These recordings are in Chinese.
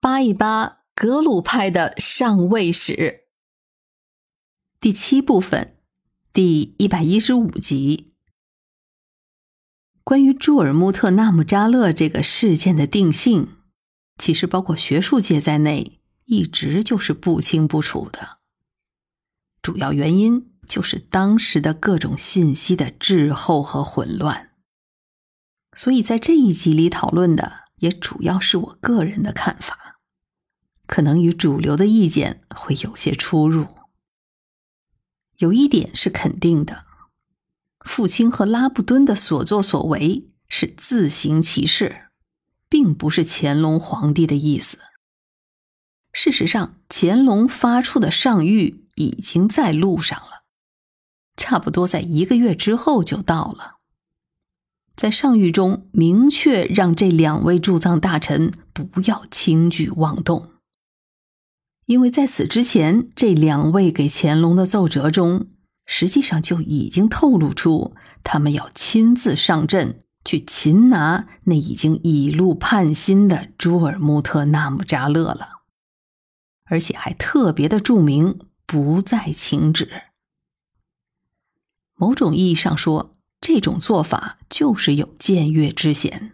扒一扒格鲁派的上位史。第七部分，第一百一十五集，关于朱尔穆特纳姆扎勒这个事件的定性，其实包括学术界在内，一直就是不清不楚的。主要原因就是当时的各种信息的滞后和混乱。所以在这一集里讨论的，也主要是我个人的看法，可能与主流的意见会有些出入。有一点是肯定的，父亲和拉布敦的所作所为是自行其事，并不是乾隆皇帝的意思。事实上，乾隆发出的上谕已经在路上了，差不多在一个月之后就到了。在上谕中明确让这两位驻藏大臣不要轻举妄动，因为在此之前，这两位给乾隆的奏折中，实际上就已经透露出他们要亲自上阵去擒拿那已经已露叛心的朱尔穆特纳木扎勒了，而且还特别的注明不再请旨。某种意义上说。这种做法就是有僭越之嫌。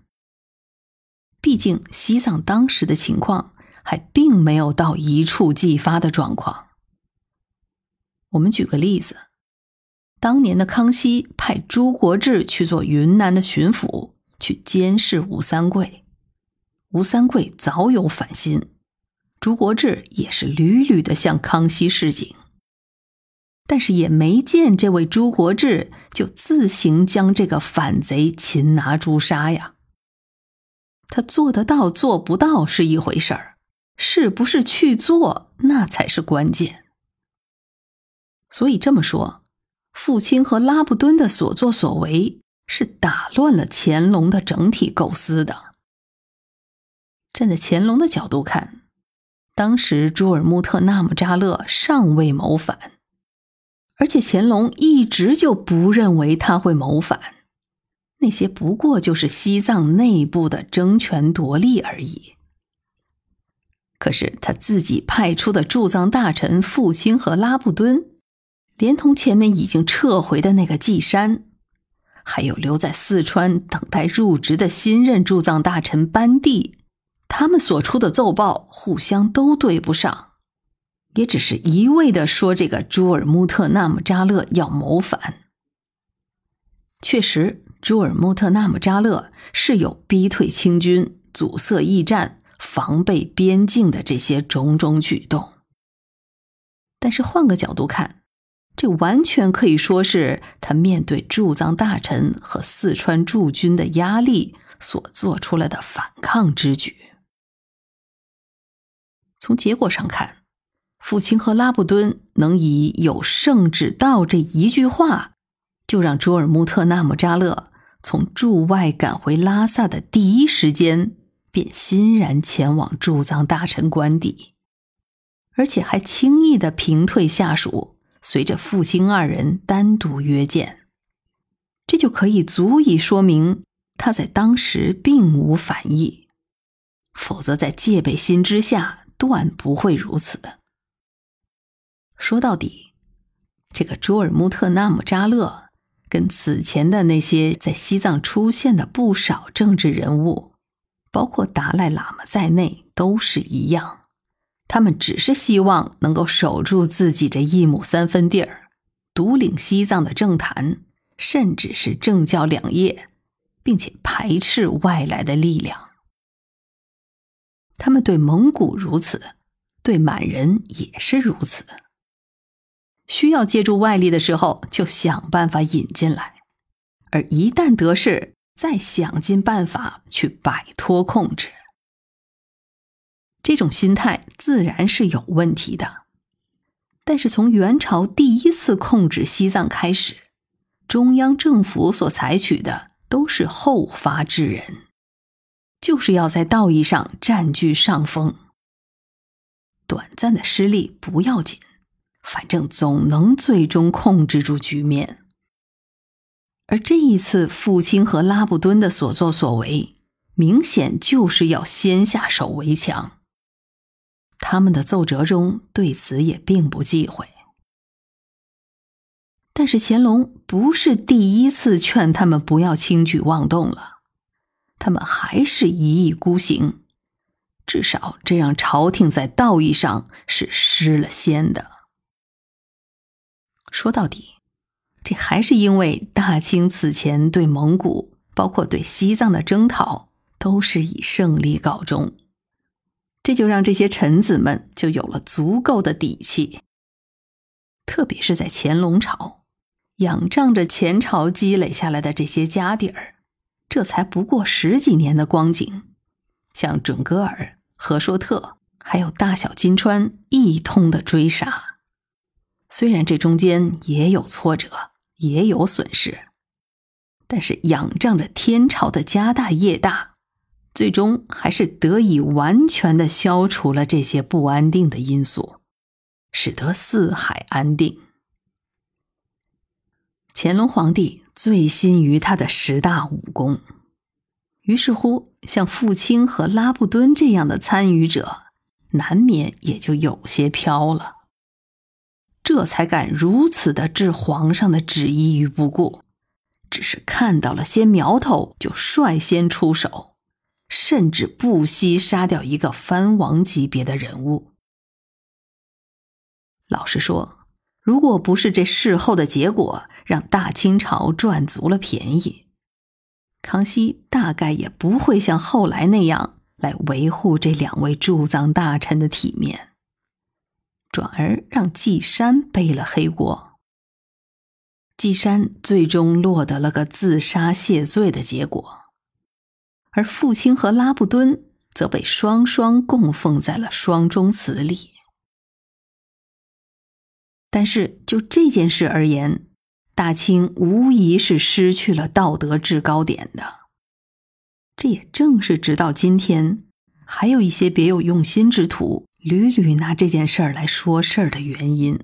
毕竟西藏当时的情况还并没有到一触即发的状况。我们举个例子，当年的康熙派朱国治去做云南的巡抚，去监视吴三桂。吴三桂早有反心，朱国治也是屡屡的向康熙示警。但是也没见这位朱国治就自行将这个反贼擒拿诛杀呀。他做得到做不到是一回事儿，是不是去做那才是关键。所以这么说，父亲和拉布敦的所作所为是打乱了乾隆的整体构思的。站在乾隆的角度看，当时朱尔穆特纳木扎勒尚未谋反。而且乾隆一直就不认为他会谋反，那些不过就是西藏内部的争权夺利而已。可是他自己派出的驻藏大臣傅清和拉布敦，连同前面已经撤回的那个季山，还有留在四川等待入职的新任驻藏大臣班第，他们所出的奏报互相都对不上。也只是一味的说这个朱尔穆特纳木扎勒要谋反。确实，朱尔穆特纳木扎勒是有逼退清军、阻塞驿站、防备边境的这些种种举动。但是换个角度看，这完全可以说是他面对驻藏大臣和四川驻军的压力所做出来的反抗之举。从结果上看。父亲和拉布敦能以“有圣旨到”这一句话，就让朱尔木特纳木扎勒从驻外赶回拉萨的第一时间，便欣然前往驻藏大臣官邸，而且还轻易的平退下属，随着复兴二人单独约见，这就可以足以说明他在当时并无反意，否则在戒备心之下，断不会如此。说到底，这个朱尔穆特纳木扎勒跟此前的那些在西藏出现的不少政治人物，包括达赖喇嘛在内，都是一样。他们只是希望能够守住自己这一亩三分地儿，独领西藏的政坛，甚至是政教两业，并且排斥外来的力量。他们对蒙古如此，对满人也是如此。需要借助外力的时候，就想办法引进来；而一旦得势，再想尽办法去摆脱控制。这种心态自然是有问题的。但是从元朝第一次控制西藏开始，中央政府所采取的都是后发制人，就是要在道义上占据上风。短暂的失利不要紧。反正总能最终控制住局面，而这一次父亲和拉布敦的所作所为，明显就是要先下手为强，他们的奏折中对此也并不忌讳。但是乾隆不是第一次劝他们不要轻举妄动了，他们还是一意孤行，至少这让朝廷在道义上是失了先的。说到底，这还是因为大清此前对蒙古，包括对西藏的征讨，都是以胜利告终，这就让这些臣子们就有了足够的底气，特别是在乾隆朝。仰仗着前朝积累下来的这些家底儿，这才不过十几年的光景，像准噶尔、和硕特，还有大小金川一通的追杀。虽然这中间也有挫折，也有损失，但是仰仗着天朝的家大业大，最终还是得以完全的消除了这些不安定的因素，使得四海安定。乾隆皇帝醉心于他的十大武功，于是乎，像傅清和拉布敦这样的参与者，难免也就有些飘了。这才敢如此的置皇上的旨意于不顾，只是看到了些苗头就率先出手，甚至不惜杀掉一个藩王级别的人物。老实说。如果不是这事后的结果让大清朝赚足了便宜，康熙大概也不会像后来那样来维护这两位驻藏大臣的体面，转而让季山背了黑锅。季山最终落得了个自杀谢罪的结果，而父亲和拉布敦则被双双供奉在了双钟祠里。但是就这件事而言，大清无疑是失去了道德制高点的。这也正是直到今天，还有一些别有用心之徒屡屡拿这件事儿来说事儿的原因。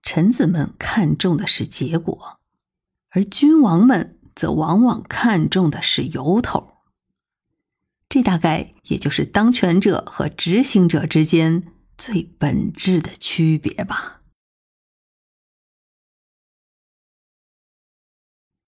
臣子们看重的是结果，而君王们则往往看重的是由头。这大概也就是当权者和执行者之间。最本质的区别吧。